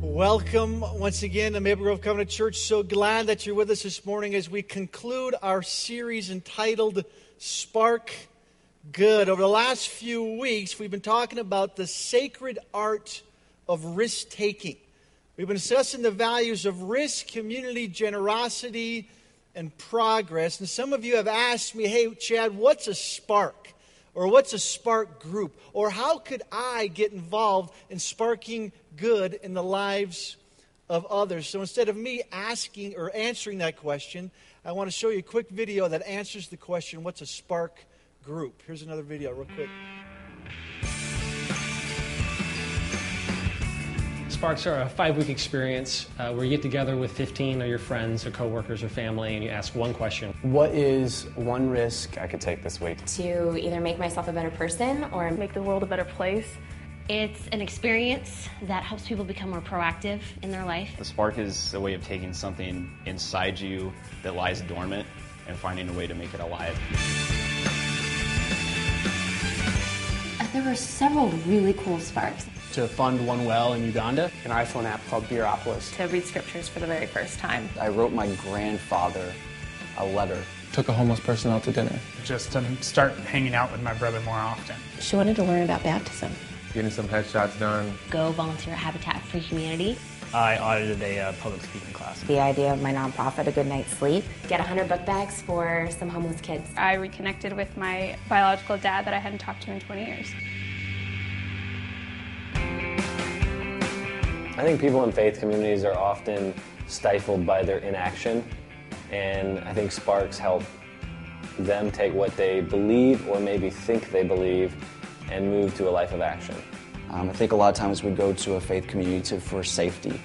Welcome once again to Maple Grove Covenant Church. So glad that you're with us this morning as we conclude our series entitled Spark Good. Over the last few weeks, we've been talking about the sacred art of risk taking. We've been assessing the values of risk, community, generosity, and progress. And some of you have asked me, hey, Chad, what's a spark? Or what's a spark group? Or how could I get involved in sparking good in the lives of others? So instead of me asking or answering that question, I want to show you a quick video that answers the question what's a spark group? Here's another video, real quick. Sparks are a five week experience uh, where you get together with 15 of your friends or coworkers or family and you ask one question. What is one risk I could take this week? to either make myself a better person or make the world a better place. It's an experience that helps people become more proactive in their life. The spark is a way of taking something inside you that lies dormant and finding a way to make it alive. Uh, there were several really cool sparks. to fund one well in Uganda? An iPhone app called Beeropolis. To read scriptures for the very first time. I wrote my grandfather a letter. Took a homeless person out to dinner. just to start hanging out with my brother more often. She wanted to learn about baptism. Getting some headshots done. Go volunteer at Habitat for Humanity. I audited a uh, public speaking class. the idea of my nonprofit, A Good Night's Sleep. Get 100 book bags for some homeless kids. I reconnected with my biological dad that I hadn't talked to in 20 years. I think people in faith communities are often stifled by their inaction, and I think Sparks help them take what they believe or maybe think they believe and move to a life of action. Um, I think a lot of times we go to a faith community to, for safety,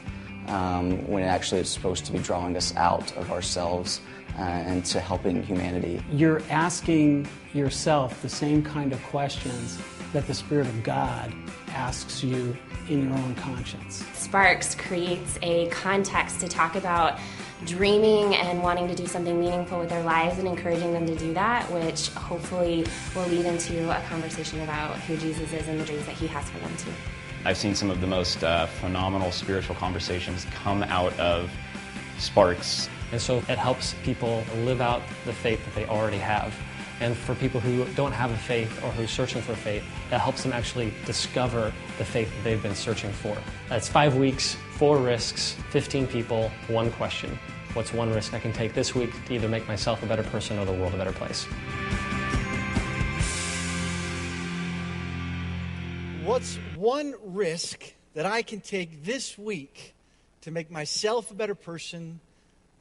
um, when actually it's supposed to be drawing us out of ourselves uh, and to helping humanity. You're asking yourself the same kind of questions that the Spirit of God asks you in your own conscience. Sparks creates a context to talk about dreaming and wanting to do something meaningful with their lives and encouraging them to do that, which hopefully will lead into a conversation about who Jesus is and the dreams that he has for them too. I've seen some of the most uh, phenomenal spiritual conversations come out of sparks. And so it helps people live out the faith that they already have. And for people who don't have a faith or who are searching for faith, it helps them actually discover the faith that they've been searching for. It's five weeks, four risks, 15 people, one question. What's one risk I can take this week to either make myself a better person or the world a better place? What's one risk that I can take this week to make myself a better person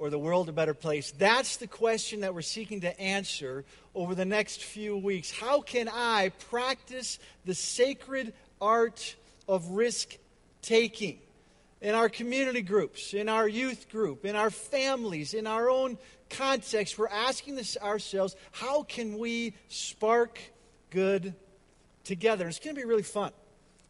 or the world a better place? That's the question that we're seeking to answer over the next few weeks. How can I practice the sacred art of risk taking? In our community groups, in our youth group, in our families, in our own context, we're asking this ourselves how can we spark good together. And it's going to be really fun.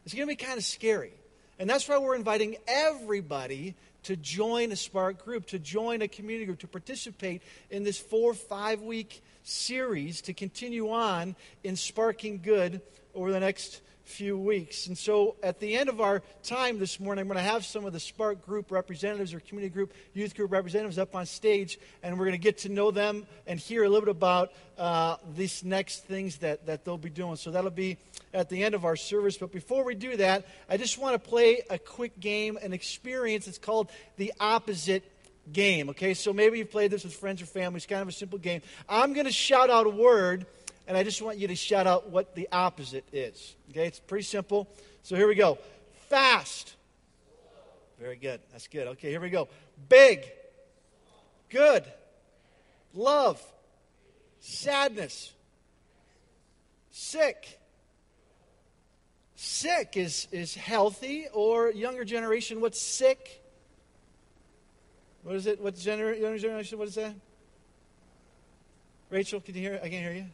It's going to be kind of scary. And that's why we're inviting everybody to join a Spark group, to join a community group, to participate in this four, five week series to continue on in sparking good over the next few weeks. And so at the end of our time this morning, I'm going to have some of the Spark group representatives or community group, youth group representatives up on stage, and we're going to get to know them and hear a little bit about uh, these next things that, that they'll be doing. So that'll be at the end of our service. But before we do that, I just want to play a quick game, an experience. It's called the opposite game. Okay, so maybe you've played this with friends or family. It's kind of a simple game. I'm going to shout out a word and I just want you to shout out what the opposite is. Okay, it's pretty simple. So here we go. Fast. Very good. That's good. Okay, here we go. Big. Good. Love. Sadness. Sick. Sick is, is healthy, or younger generation, what's sick? What is it? What's gener- younger generation? What is that? Rachel, can you hear? I can't hear you.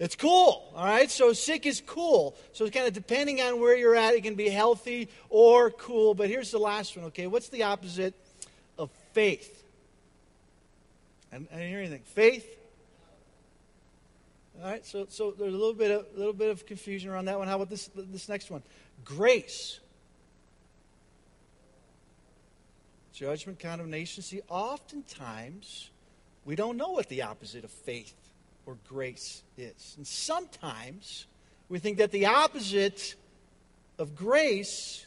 It's cool, all right? So sick is cool. So it's kind of depending on where you're at, it can be healthy or cool. But here's the last one, okay? What's the opposite of faith? I, I didn't hear anything. Faith? All right, so, so there's a little bit of little bit of confusion around that one. How about this this next one? Grace. judgment, condemnation. See, oftentimes we don't know what the opposite of faith or grace is. And sometimes we think that the opposite of grace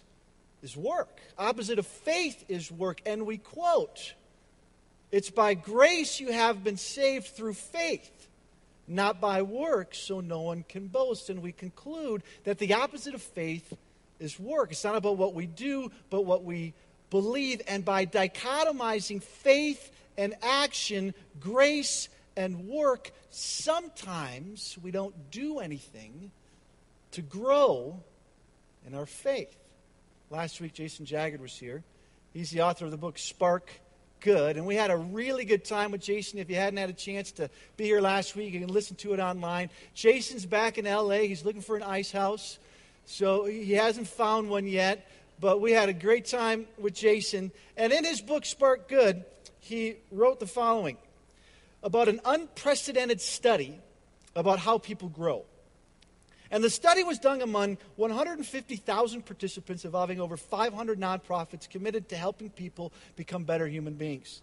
is work. Opposite of faith is work. And we quote, It's by grace you have been saved through faith, not by works, so no one can boast. And we conclude that the opposite of faith is work. It's not about what we do, but what we believe. And by dichotomizing faith and action, grace and work, sometimes we don't do anything to grow in our faith. Last week, Jason Jaggard was here. He's the author of the book Spark Good. And we had a really good time with Jason. If you hadn't had a chance to be here last week, you can listen to it online. Jason's back in LA. He's looking for an ice house. So he hasn't found one yet. But we had a great time with Jason. And in his book, Spark Good, he wrote the following about an unprecedented study about how people grow. And the study was done among 150,000 participants involving over 500 nonprofits committed to helping people become better human beings.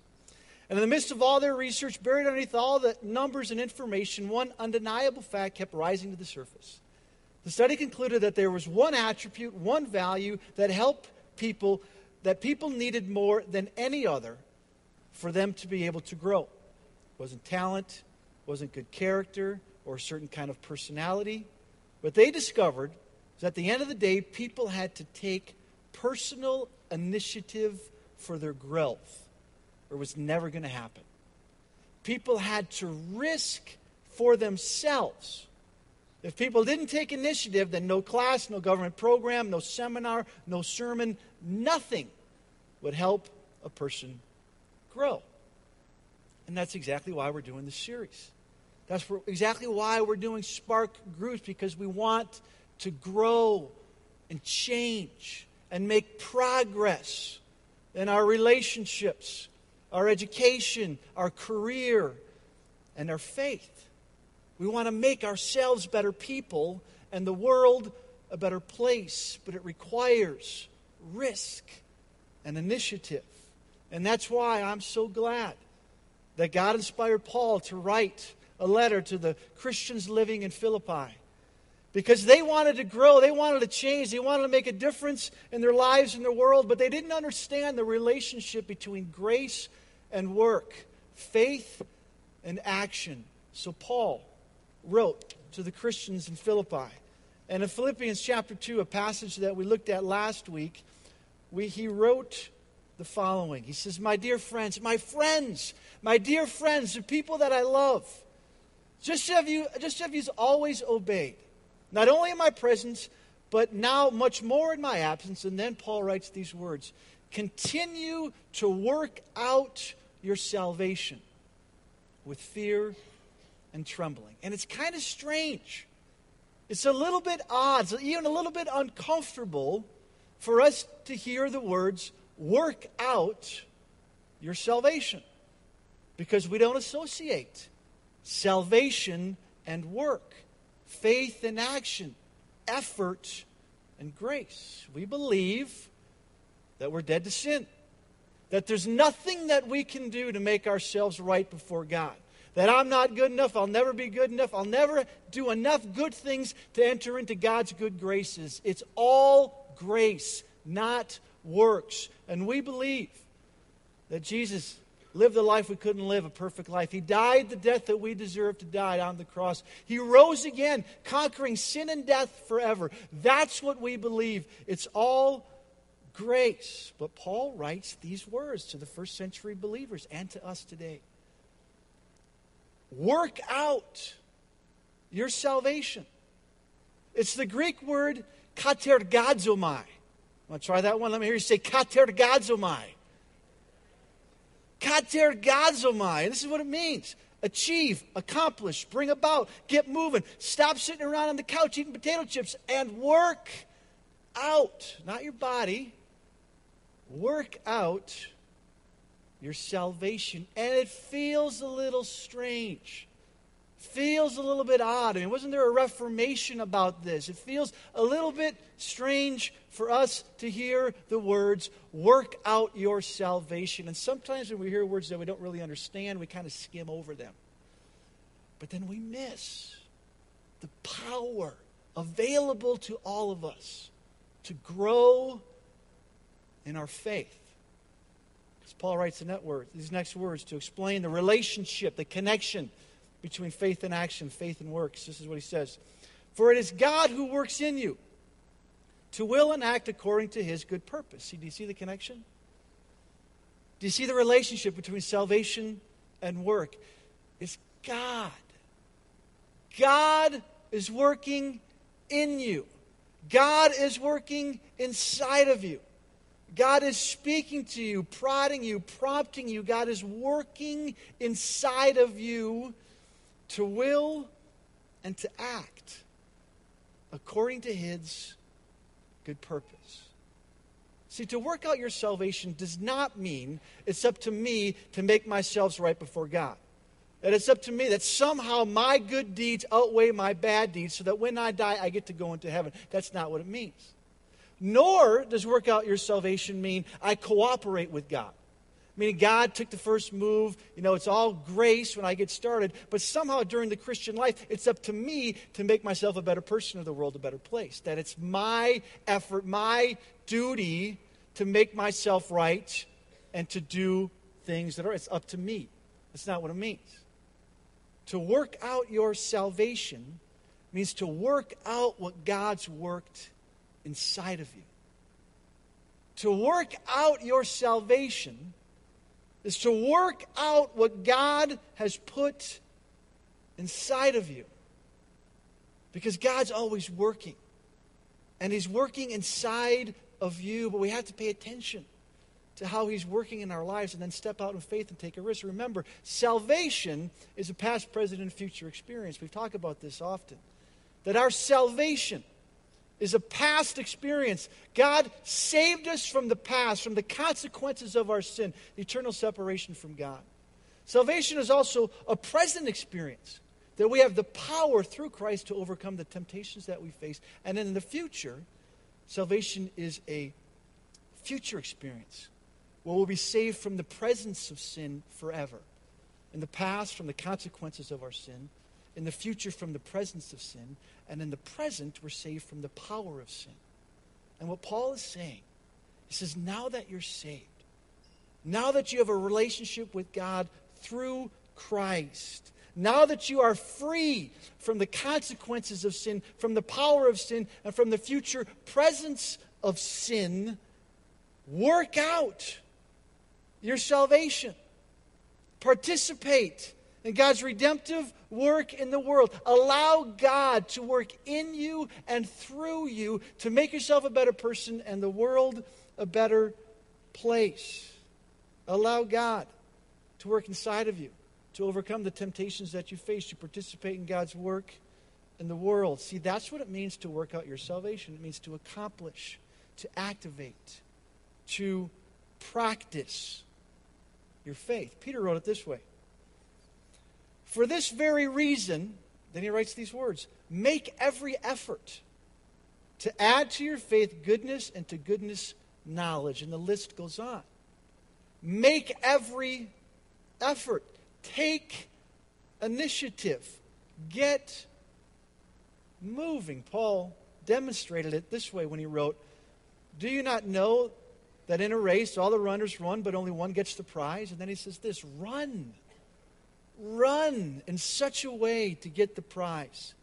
And in the midst of all their research, buried underneath all the numbers and information, one undeniable fact kept rising to the surface. The study concluded that there was one attribute, one value that helped people, that people needed more than any other for them to be able to grow. It wasn't talent, wasn't good character, or a certain kind of personality. What they discovered is at the end of the day, people had to take personal initiative for their growth, or it was never going to happen. People had to risk for themselves. If people didn't take initiative, then no class, no government program, no seminar, no sermon, nothing would help a person grow. And that's exactly why we're doing this series. That's exactly why we're doing Spark Groups, because we want to grow and change and make progress in our relationships, our education, our career, and our faith. We want to make ourselves better people and the world a better place, but it requires risk and initiative. And that's why I'm so glad that God inspired Paul to write a letter to the Christians living in Philippi. Because they wanted to grow, they wanted to change, they wanted to make a difference in their lives and their world, but they didn't understand the relationship between grace and work, faith and action. So Paul wrote to the Christians in Philippi. And in Philippians chapter 2, a passage that we looked at last week, we, he wrote the following. He says, My dear friends, my friends, my dear friends, the people that I love, just have you, just have you always obeyed, not only in my presence, but now much more in my absence. And then Paul writes these words Continue to work out your salvation with fear and trembling. And it's kind of strange. It's a little bit odd, even a little bit uncomfortable for us to hear the words, work out your salvation. Because we don't associate salvation and work, faith and action, effort and grace. We believe that we're dead to sin, that there's nothing that we can do to make ourselves right before God. That I'm not good enough, I'll never be good enough, I'll never do enough good things to enter into God's good graces. It's all grace, not works. And we believe that Jesus lived the life we couldn't live, a perfect life. He died the death that we deserve to die on the cross. He rose again, conquering sin and death forever. That's what we believe. It's all grace. But Paul writes these words to the first century believers and to us today Work out your salvation. It's the Greek word katergazomai. Want to try that one? Let me hear you say katergazomai. Katergazomai. This is what it means achieve, accomplish, bring about, get moving. Stop sitting around on the couch eating potato chips and work out. Not your body. Work out your salvation. And it feels a little strange feels a little bit odd. I mean, wasn't there a reformation about this? It feels a little bit strange for us to hear the words, work out your salvation. And sometimes when we hear words that we don't really understand, we kind of skim over them. But then we miss the power available to all of us to grow in our faith. As Paul writes in that word, these next words to explain the relationship, the connection between faith and action, faith and works. This is what he says. For it is God who works in you to will and act according to his good purpose. See, do you see the connection? Do you see the relationship between salvation and work? It's God. God is working in you. God is working inside of you. God is speaking to you, prodding you, prompting you. God is working inside of you to will and to act according to His good purpose. See, to work out your salvation does not mean it's up to me to make myself right before God. That it's up to me that somehow my good deeds outweigh my bad deeds so that when I die, I get to go into heaven. That's not what it means. Nor does work out your salvation mean I cooperate with God. Meaning God took the first move. You know, it's all grace when I get started. But somehow during the Christian life, it's up to me to make myself a better person or the world a better place. That it's my effort, my duty to make myself right and to do things that are, it's up to me. That's not what it means. To work out your salvation means to work out what God's worked inside of you. To work out your salvation is to work out what God has put inside of you. Because God's always working. And He's working inside of you, but we have to pay attention to how He's working in our lives and then step out in faith and take a risk. Remember, salvation is a past, present, and future experience. We've talked about this often. That our salvation is a past experience. God saved us from the past, from the consequences of our sin, the eternal separation from God. Salvation is also a present experience that we have the power through Christ to overcome the temptations that we face. And in the future, salvation is a future experience where we'll be saved from the presence of sin forever. In the past, from the consequences of our sin. In the future, from the presence of sin. And in the present, we're saved from the power of sin. And what Paul is saying, he says, now that you're saved, now that you have a relationship with God through Christ, now that you are free from the consequences of sin, from the power of sin, and from the future presence of sin, work out your salvation. Participate in God's redemptive work in the world. Allow God to work in you and through you to make yourself a better person and the world a better place. Allow God to work inside of you to overcome the temptations that you face, to participate in God's work in the world. See, that's what it means to work out your salvation. It means to accomplish, to activate, to practice your faith. Peter wrote it this way for this very reason, then he writes these words make every effort to add to your faith goodness, and to goodness, knowledge. And the list goes on. Make every effort. Take initiative. Get moving. Paul demonstrated it this way when he wrote, Do you not know that in a race all the runners run, but only one gets the prize? And then he says this run run in such a way to get the prize.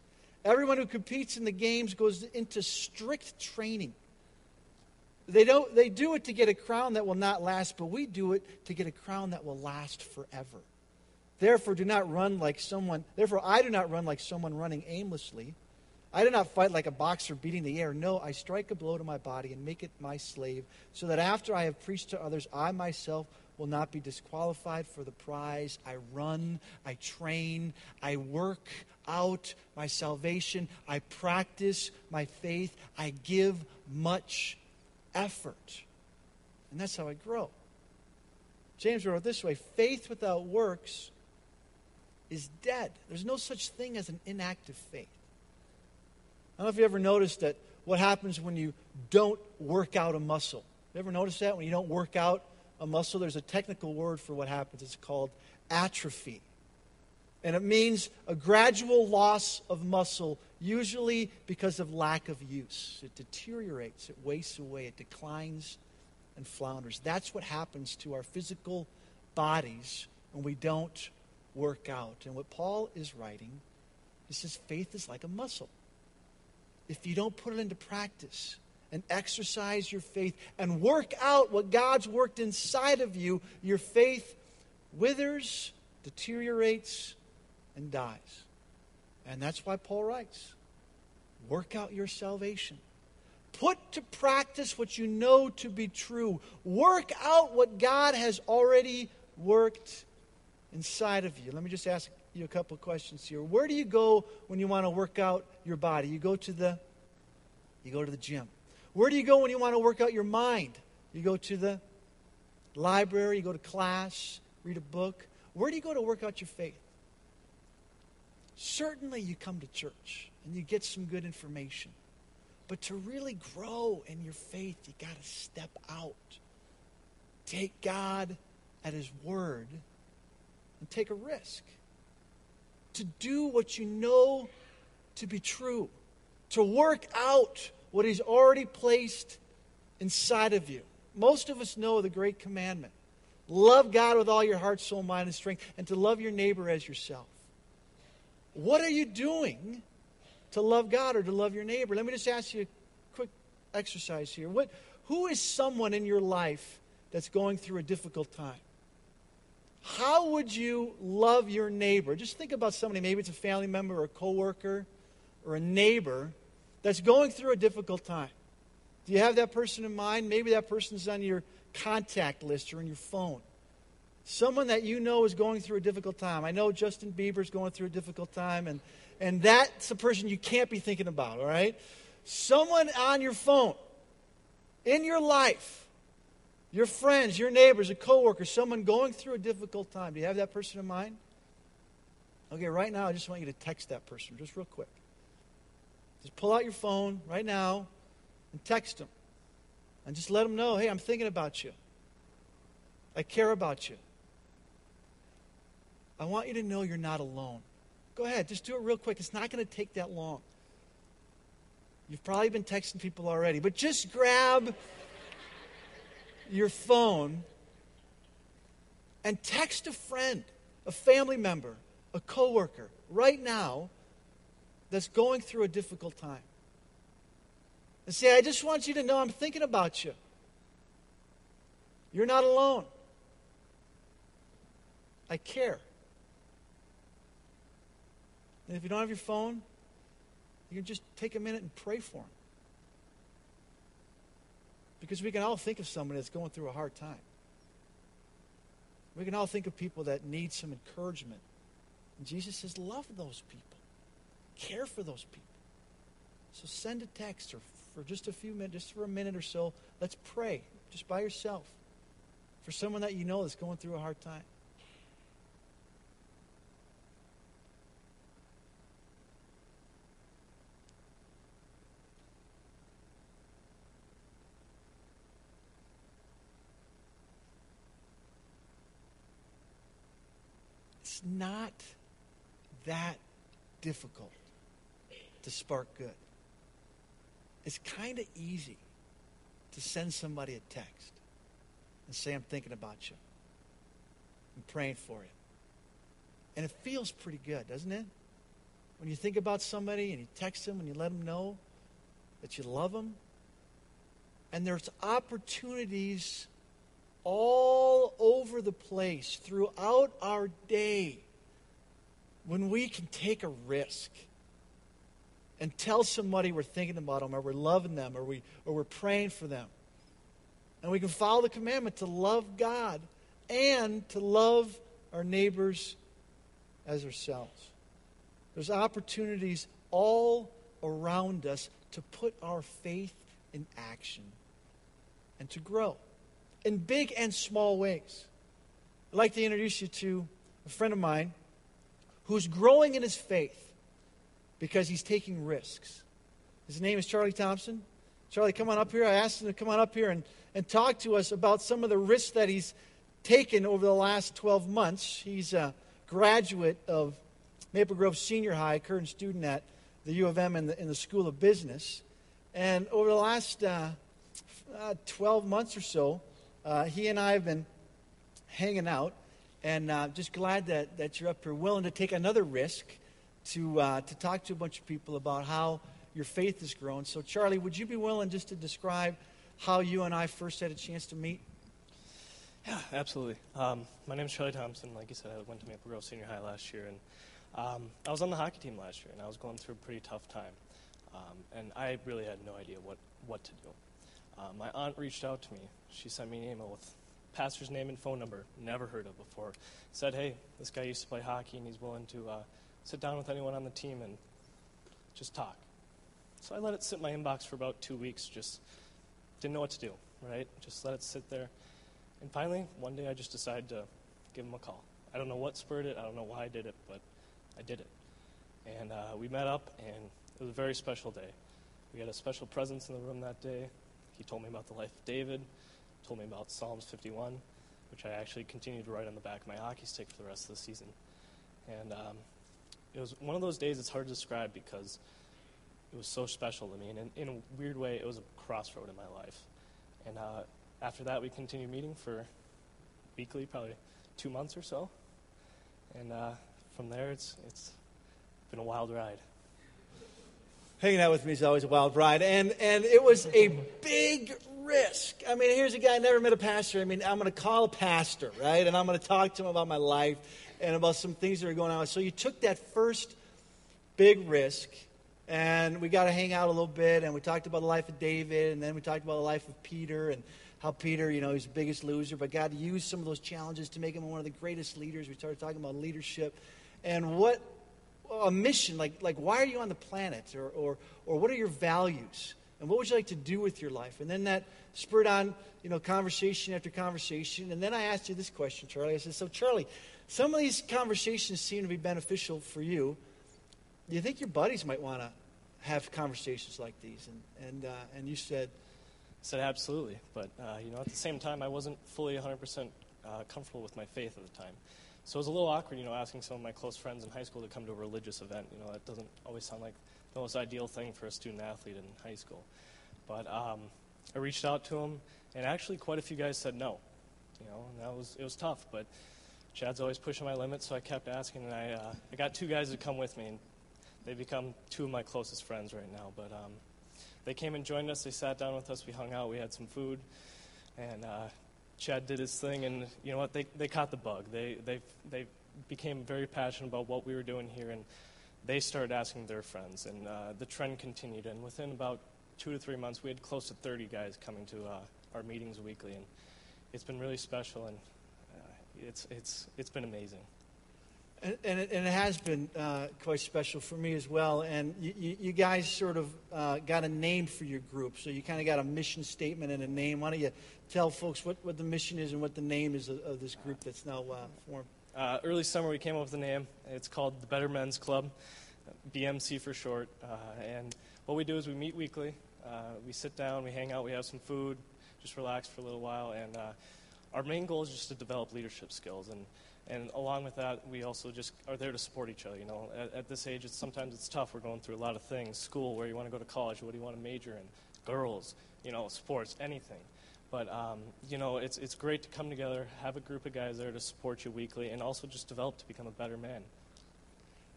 Everyone who competes in the games goes into strict training. They, don't, they do it to get a crown that will not last, but we do it to get a crown that will last forever. Therefore, do not run like someone, therefore, I do not run like someone running aimlessly. I do not fight like a boxer beating the air. No, I strike a blow to my body and make it my slave, so that after I have preached to others, I myself will not be disqualified for the prize. I run, I train, I work out my salvation, I practice my faith, I give much effort. And that's how I grow. James wrote it this way faith without works is dead. There's no such thing as an inactive faith. I don't know if you ever noticed that what happens when you don't work out a muscle. You ever notice that? When you don't work out a muscle, there's a technical word for what happens. It's called atrophy. And it means a gradual loss of muscle, usually because of lack of use. It deteriorates, it wastes away, it declines and flounders. That's what happens to our physical bodies when we don't work out. And what Paul is writing, he says faith is like a muscle. If you don't put it into practice and exercise your faith and work out what God's worked inside of you, your faith withers, deteriorates, and dies. And that's why Paul writes work out your salvation. Put to practice what you know to be true. Work out what God has already worked inside of you. Let me just ask you a couple questions here. Where do you go when you want to work out your body? You go to the you go to the gym. Where do you go when you want to work out your mind? You go to the library, you go to class, read a book. Where do you go to work out your faith? Certainly you come to church and you get some good information. But to really grow in your faith, you got to step out. Take God at His word and take a risk. To do what you know to be true. To work out what He's already placed inside of you. Most of us know the great commandment love God with all your heart, soul, mind, and strength, and to love your neighbor as yourself. What are you doing to love God or to love your neighbor? Let me just ask you a quick exercise here. What, who is someone in your life that's going through a difficult time? How would you love your neighbor? Just think about somebody, maybe it's a family member or a coworker or a neighbor that's going through a difficult time. Do you have that person in mind? Maybe that person's on your contact list or in your phone. Someone that you know is going through a difficult time. I know Justin Bieber's going through a difficult time, and, and that's a person you can't be thinking about, all right? Someone on your phone, in your life, your friends, your neighbors, a coworker, someone going through a difficult time. Do you have that person in mind? Okay, right now, I just want you to text that person, just real quick. Just pull out your phone right now and text them. And just let them know hey, I'm thinking about you. I care about you. I want you to know you're not alone. Go ahead, just do it real quick. It's not going to take that long. You've probably been texting people already, but just grab your phone and text a friend, a family member, a coworker right now that's going through a difficult time. And say, I just want you to know I'm thinking about you. You're not alone. I care. And if you don't have your phone, you can just take a minute and pray for them. Because we can all think of somebody that's going through a hard time. We can all think of people that need some encouragement. And Jesus says, love those people, care for those people. So send a text or for just a few minutes, just for a minute or so, let's pray just by yourself for someone that you know that's going through a hard time. It's not that difficult to spark good. It's kind of easy to send somebody a text and say, I'm thinking about you. I'm praying for you. And it feels pretty good, doesn't it? When you think about somebody and you text them and you let them know that you love them. And there's opportunities all over the place throughout our day when we can take a risk and tell somebody we're thinking about them or we're loving them or, we, or we're praying for them. And we can follow the commandment to love God and to love our neighbors as ourselves. There's opportunities all around us to put our faith in action and to grow in big and small ways. I'd like to introduce you to a friend of mine who's growing in his faith because he's taking risks. His name is Charlie Thompson. Charlie, come on up here. I asked him to come on up here and, and talk to us about some of the risks that he's taken over the last 12 months. He's a graduate of Maple Grove Senior High, current student at the U of M in the, in the School of Business. And over the last uh, uh, 12 months or so, uh, he and I have been hanging out, and uh, just glad that, that you're up here willing to take another risk to, uh, to talk to a bunch of people about how your faith has grown. So, Charlie, would you be willing just to describe how you and I first had a chance to meet? Yeah, absolutely. Um, my name is Charlie Thompson. Like you said, I went to Maple Grove Senior High last year, and um, I was on the hockey team last year, and I was going through a pretty tough time. Um, and I really had no idea what, what to do. Uh, my aunt reached out to me. She sent me an email with pastor's name and phone number, never heard of before. Said, hey, this guy used to play hockey, and he's willing to uh, sit down with anyone on the team and just talk. So I let it sit in my inbox for about two weeks, just didn't know what to do, right? Just let it sit there. And finally, one day I just decided to give him a call. I don't know what spurred it, I don't know why I did it, but I did it. And uh, we met up, and it was a very special day. We had a special presence in the room that day. He told me about the life of David, told me about Psalms 51, which I actually continued to write on the back of my hockey stick for the rest of the season. And um, it was one of those days it's hard to describe because it was so special to me. And in, in a weird way, it was a crossroad in my life. And uh, after that, we continued meeting for weekly, probably two months or so. And uh, from there, it's, it's been a wild ride. Hanging out with me is always a wild ride. And, and it was a big risk. I mean, here's a guy, I never met a pastor. I mean, I'm going to call a pastor, right? And I'm going to talk to him about my life and about some things that are going on. So you took that first big risk, and we got to hang out a little bit, and we talked about the life of David, and then we talked about the life of Peter, and how Peter, you know, he's the biggest loser, but God used some of those challenges to make him one of the greatest leaders. We started talking about leadership and what a mission, like, like why are you on the planet? Or, or, or what are your values? And what would you like to do with your life? And then that spurred on, you know, conversation after conversation. And then I asked you this question, Charlie. I said, so Charlie, some of these conversations seem to be beneficial for you. Do you think your buddies might want to have conversations like these? And, and, uh, and you said, I said absolutely, but uh, you know, at the same time, I wasn't fully 100% uh, comfortable with my faith at the time. So it was a little awkward, you know, asking some of my close friends in high school to come to a religious event. You know, that doesn't always sound like the most ideal thing for a student athlete in high school. But um, I reached out to them, and actually, quite a few guys said no. You know, and that was it was tough. But Chad's always pushing my limits, so I kept asking, and I uh, I got two guys to come with me, and they've become two of my closest friends right now. But um, they came and joined us. They sat down with us. We hung out. We had some food, and uh, Chad did his thing, and you know what? They they caught the bug. They they they became very passionate about what we were doing here, and they started asking their friends, and uh, the trend continued. And within about two to three months, we had close to 30 guys coming to uh, our meetings weekly, and it's been really special, and uh, it's it's it's been amazing. And, and, it, and it has been uh, quite special for me as well. And you, you guys sort of uh, got a name for your group. So you kind of got a mission statement and a name. Why don't you tell folks what, what the mission is and what the name is of, of this group that's now uh, formed? Uh, early summer, we came up with a name. It's called the Better Men's Club, BMC for short. Uh, and what we do is we meet weekly. Uh, we sit down, we hang out, we have some food, just relax for a little while. And our main goal is just to develop leadership skills. And and along with that, we also just are there to support each other. You know, at, at, this age, it's sometimes it's tough. We're going through a lot of things: school, where you want to go to college, what do you want to major in, girls, you know, sports, anything. But um, you know, it's it's great to come together, have a group of guys there to support you weekly, and also just develop to become a better man.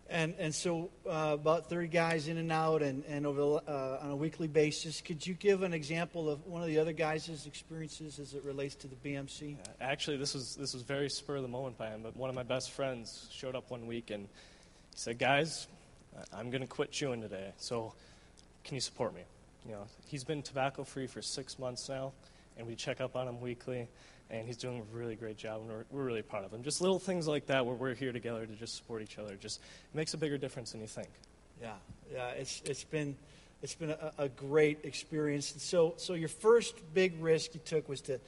And, and so uh, about 30 guys in and out and, and over uh, on a weekly basis. Could you give an example of one of the other guys' experiences as it relates to the BMC? Actually, this was, this was very spur of the moment by him. But one of my best friends showed up one week and he said, guys, I'm going to quit chewing today. So can you support me? You know, he's been tobacco free for six months now, and we check up on him weekly and he's doing a really great job, and we're, we're really proud of him. Just little things like that where we're here together to just support each other just makes a bigger difference than you think. Yeah, yeah, it's, it's been, it's been a, a great experience. And so, so your first big risk you took was to,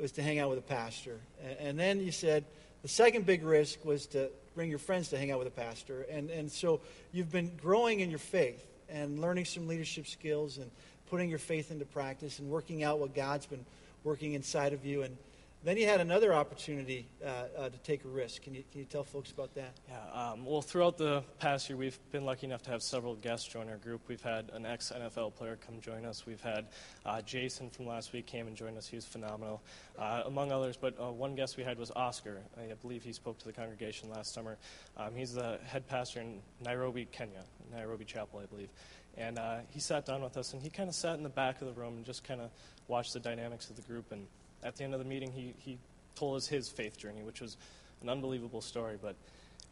was to hang out with a pastor. And, and then you said, the second big risk was to bring your friends to hang out with a pastor. And, and so you've been growing in your faith and learning some leadership skills and putting your faith into practice and working out what God's been working inside of you. And then you had another opportunity uh, uh, to take a risk. Can you, can you tell folks about that? Yeah, um, well, throughout the past year, we've been lucky enough to have several guests join our group. We've had an ex NFL player come join us. We've had uh, Jason from last week came and joined us. He was phenomenal, uh, among others. But uh, one guest we had was Oscar. I believe he spoke to the congregation last summer. Um, he's the head pastor in Nairobi, Kenya, Nairobi Chapel, I believe. And uh, he sat down with us, and he kind of sat in the back of the room and just kind of watched the dynamics of the group. And at the end of the meeting, he, he told us his faith journey, which was an unbelievable story. But,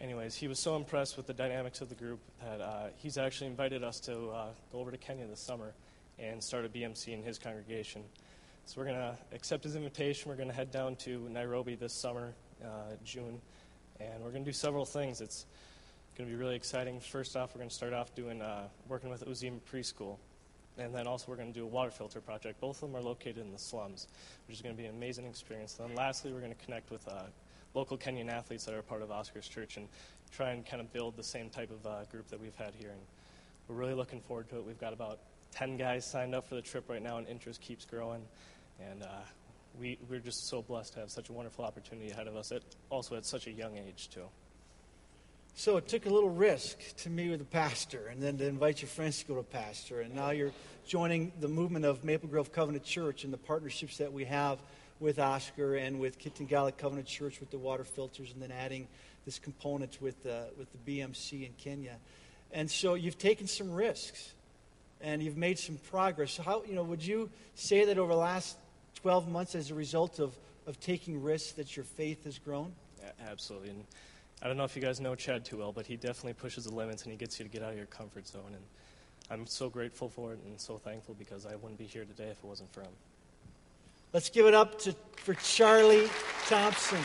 anyways, he was so impressed with the dynamics of the group that uh, he's actually invited us to uh, go over to Kenya this summer and start a BMC in his congregation. So we're going to accept his invitation. We're going to head down to Nairobi this summer, uh, June, and we're going to do several things. It's going to be really exciting. First off, we're going to start off doing uh, working with Uzima Preschool. And then also we're going to do a water filter project. Both of them are located in the slums, which is going to be an amazing experience. And then lastly, we're going to connect with uh, local Kenyan athletes that are part of Oscar's church and try and kind of build the same type of uh, group that we've had here. And we're really looking forward to it. We've got about 10 guys signed up for the trip right now, and interest keeps growing. And uh, we, we're just so blessed to have such a wonderful opportunity ahead of us, at, also at such a young age, too. So it took a little risk to meet with a pastor and then to invite your friends to go to pastor. And now you're joining the movement of Maple Grove Covenant Church and the partnerships that we have with Oscar and with Kitengela Covenant Church with the water filters and then adding this component with, uh, with the BMC in Kenya. And so you've taken some risks and you've made some progress. How, you know, would you say that over the last 12 months as a result of, of taking risks that your faith has grown? Absolutely. I don't know if you guys know Chad too well, but he definitely pushes the limits and he gets you to get out of your comfort zone. And I'm so grateful for it and so thankful because I wouldn't be here today if it wasn't for him. Let's give it up to, for Charlie Thompson.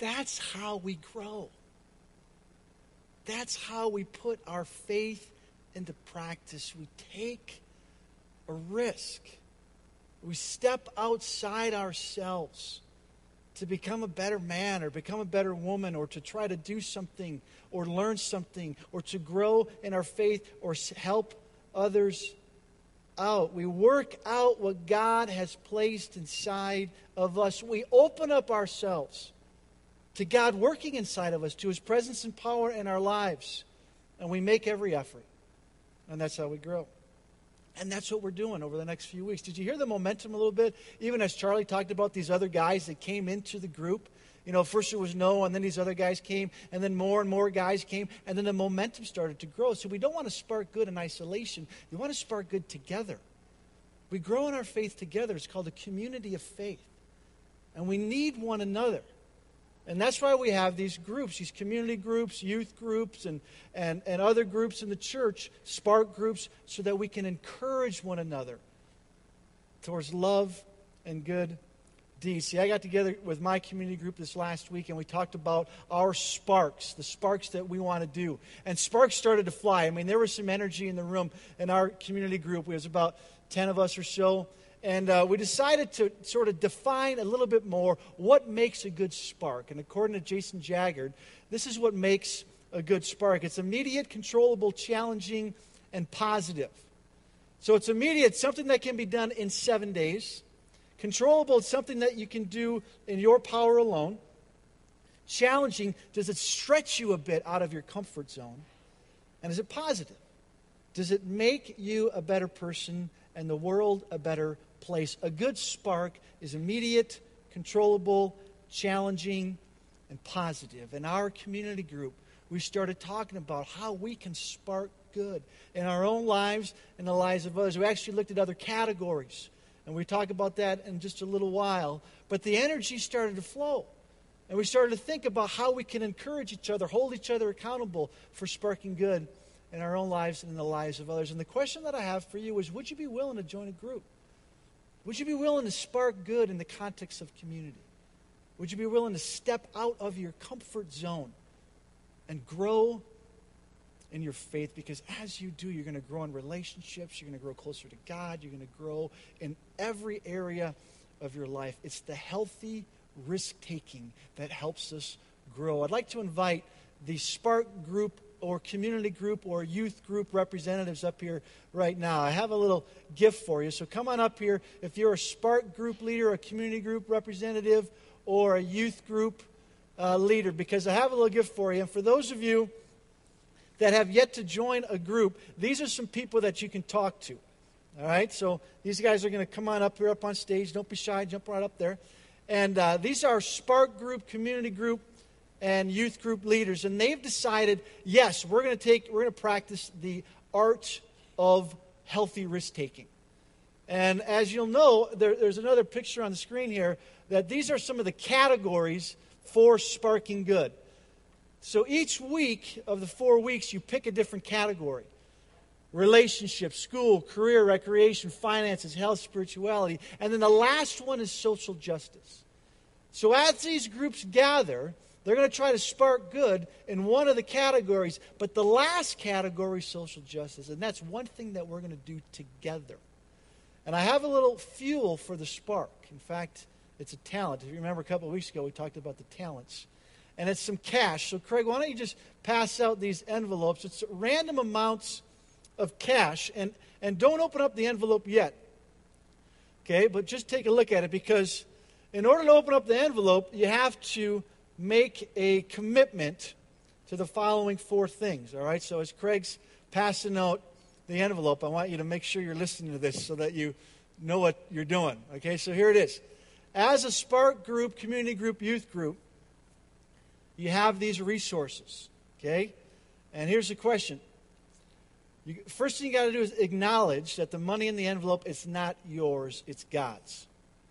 That's how we grow. That's how we put our faith into practice. We take a risk. We step outside ourselves to become a better man or become a better woman or to try to do something or learn something or to grow in our faith or help others out. We work out what God has placed inside of us. We open up ourselves to God working inside of us, to His presence and power in our lives, and we make every effort. And that's how we grow. And that's what we're doing over the next few weeks. Did you hear the momentum a little bit? Even as Charlie talked about these other guys that came into the group. You know, first it was Noah, and then these other guys came, and then more and more guys came, and then the momentum started to grow. So we don't want to spark good in isolation. We want to spark good together. We grow in our faith together. It's called a community of faith. And we need one another. And that's why we have these groups, these community groups, youth groups, and, and, and other groups in the church, spark groups, so that we can encourage one another towards love and good deeds. See, I got together with my community group this last week, and we talked about our sparks, the sparks that we want to do. And sparks started to fly. I mean, there was some energy in the room in our community group. It was about 10 of us or so and uh, we decided to sort of define a little bit more what makes a good spark. And according to Jason Jaggard, this is what makes a good spark it's immediate, controllable, challenging, and positive. So it's immediate, something that can be done in seven days. Controllable, it's something that you can do in your power alone. Challenging, does it stretch you a bit out of your comfort zone? And is it positive? Does it make you a better person and the world a better place. A good spark is immediate, controllable, challenging, and positive. In our community group, we started talking about how we can spark good in our own lives and the lives of others. We actually looked at other categories, and we talk about that in just a little while. But the energy started to flow. And we started to think about how we can encourage each other, hold each other accountable for sparking good in our own lives and in the lives of others. And the question that I have for you is would you be willing to join a group? Would you be willing to spark good in the context of community? Would you be willing to step out of your comfort zone and grow in your faith because as you do, you're going to grow in relationships, you're going to grow closer to God, you're going to grow in every area of your life. It's the healthy risk taking that helps us grow. I'd like to invite the Spark group or community group or youth group representatives up here right now. I have a little gift for you. So come on up here if you're a Spark group leader, a community group representative, or a youth group uh, leader, because I have a little gift for you. And for those of you that have yet to join a group, these are some people that you can talk to. All right, so these guys are going to come on up here, up on stage. Don't be shy, jump right up there. And uh, these are Spark Group, community group, and youth group leaders. And they've decided, yes, we're going to take, we're going to practice the art of healthy risk taking. And as you'll know, there, there's another picture on the screen here that these are some of the categories for sparking good. So each week of the four weeks, you pick a different category relationships, school, career, recreation, finances, health, spirituality. And then the last one is social justice. So as these groups gather, they're going to try to spark good in one of the categories, but the last category is social justice. And that's one thing that we're going to do together. And I have a little fuel for the spark. In fact, it's a talent. If you remember a couple of weeks ago, we talked about the talents. And it's some cash. So, Craig, why don't you just pass out these envelopes? It's random amounts of cash. And, and don't open up the envelope yet. Okay, but just take a look at it because in order to open up the envelope, you have to make a commitment to the following four things. All right, so as Craig's passing out the envelope, I want you to make sure you're listening to this so that you know what you're doing. Okay, so here it is. As a Spark group, community group, youth group, you have these resources. Okay, and here's the question you, first thing you got to do is acknowledge that the money in the envelope is not yours, it's God's.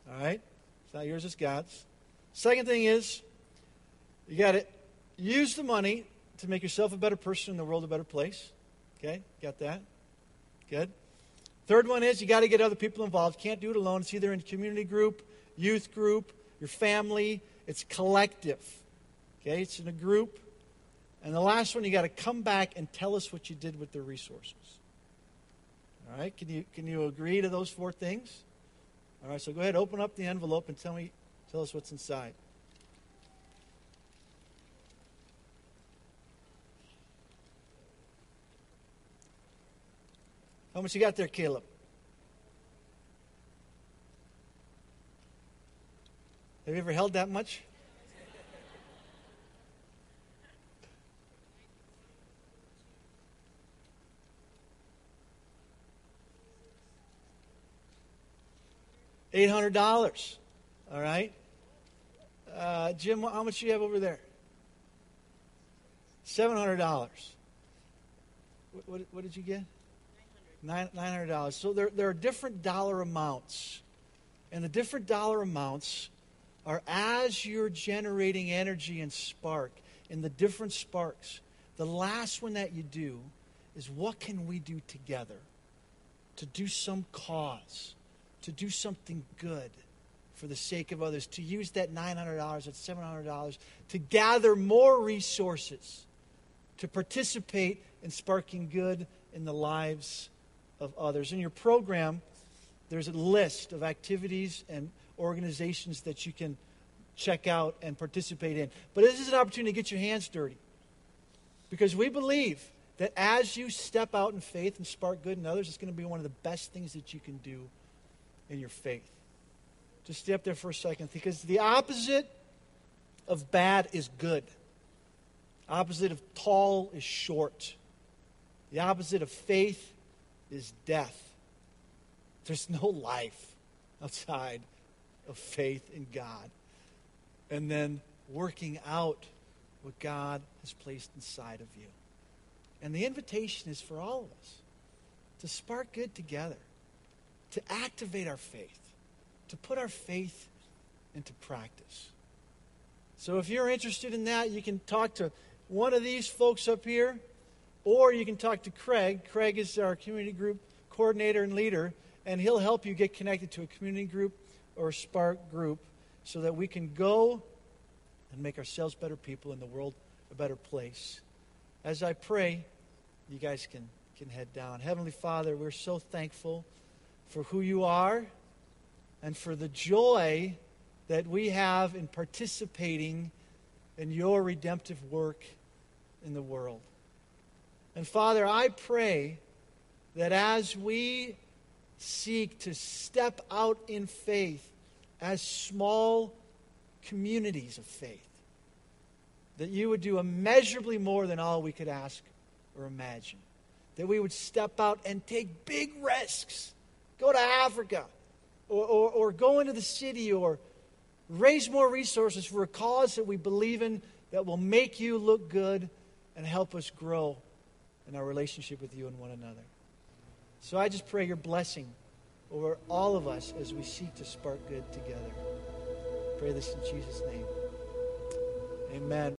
All right? It's not yours, it's God's. Second thing is, you got to use the money to make yourself a better person and the world a better place. Okay? Got that? Good. Third one is you got to get other people involved. Can't do it alone. It's either in community group, youth group, your family. It's collective. Okay? It's in a group. And the last one, you got to come back and tell us what you did with the resources. All right? Can you, can you agree to those four things? All right, so go ahead, open up the envelope and tell me, tell us what's inside. How much you got there, Caleb? Have you ever held that much? $800. All right? Uh, Jim, how much do you have over there? $700. What, what, what did you get? $900. So there, there are different dollar amounts. And the different dollar amounts are as you're generating energy and spark in the different sparks. The last one that you do is what can we do together to do some cause? to do something good for the sake of others, to use that $900, that $700 to gather more resources to participate in sparking good in the lives of others. In your program, there's a list of activities and organizations that you can check out and participate in. But this is an opportunity to get your hands dirty. Because we believe that as you step out in faith and spark good in others, it's going to be one of the best things that you can do in your faith. Just stay up there for a second because the opposite of bad is good. Opposite of tall is short. The opposite of faith is death. There's no life outside of faith in God. And then working out what God has placed inside of you. And the invitation is for all of us to spark good together to activate our faith, to put our faith into practice. So if you're interested in that, you can talk to one of these folks up here, or you can talk to Craig. Craig is our community group coordinator and leader, and he'll help you get connected to a community group or Spark group so that we can go and make ourselves better people in the world a better place. As I pray, you guys can, can head down. Heavenly Father, we're so thankful for who you are and for the joy that we have in participating in your redemptive work in the world. And Father, I pray that as we seek to step out in faith as small communities of faith, that you would do immeasurably more than all we could ask or imagine. That we would step out and take big risks. Go to Africa, or, or, or go into the city, or raise more resources for a cause that we believe in that will make you look good and help us grow in our relationship with you and one another. So I just pray your blessing over all of us as we seek to spark good together. Pray this in Jesus' name. Amen.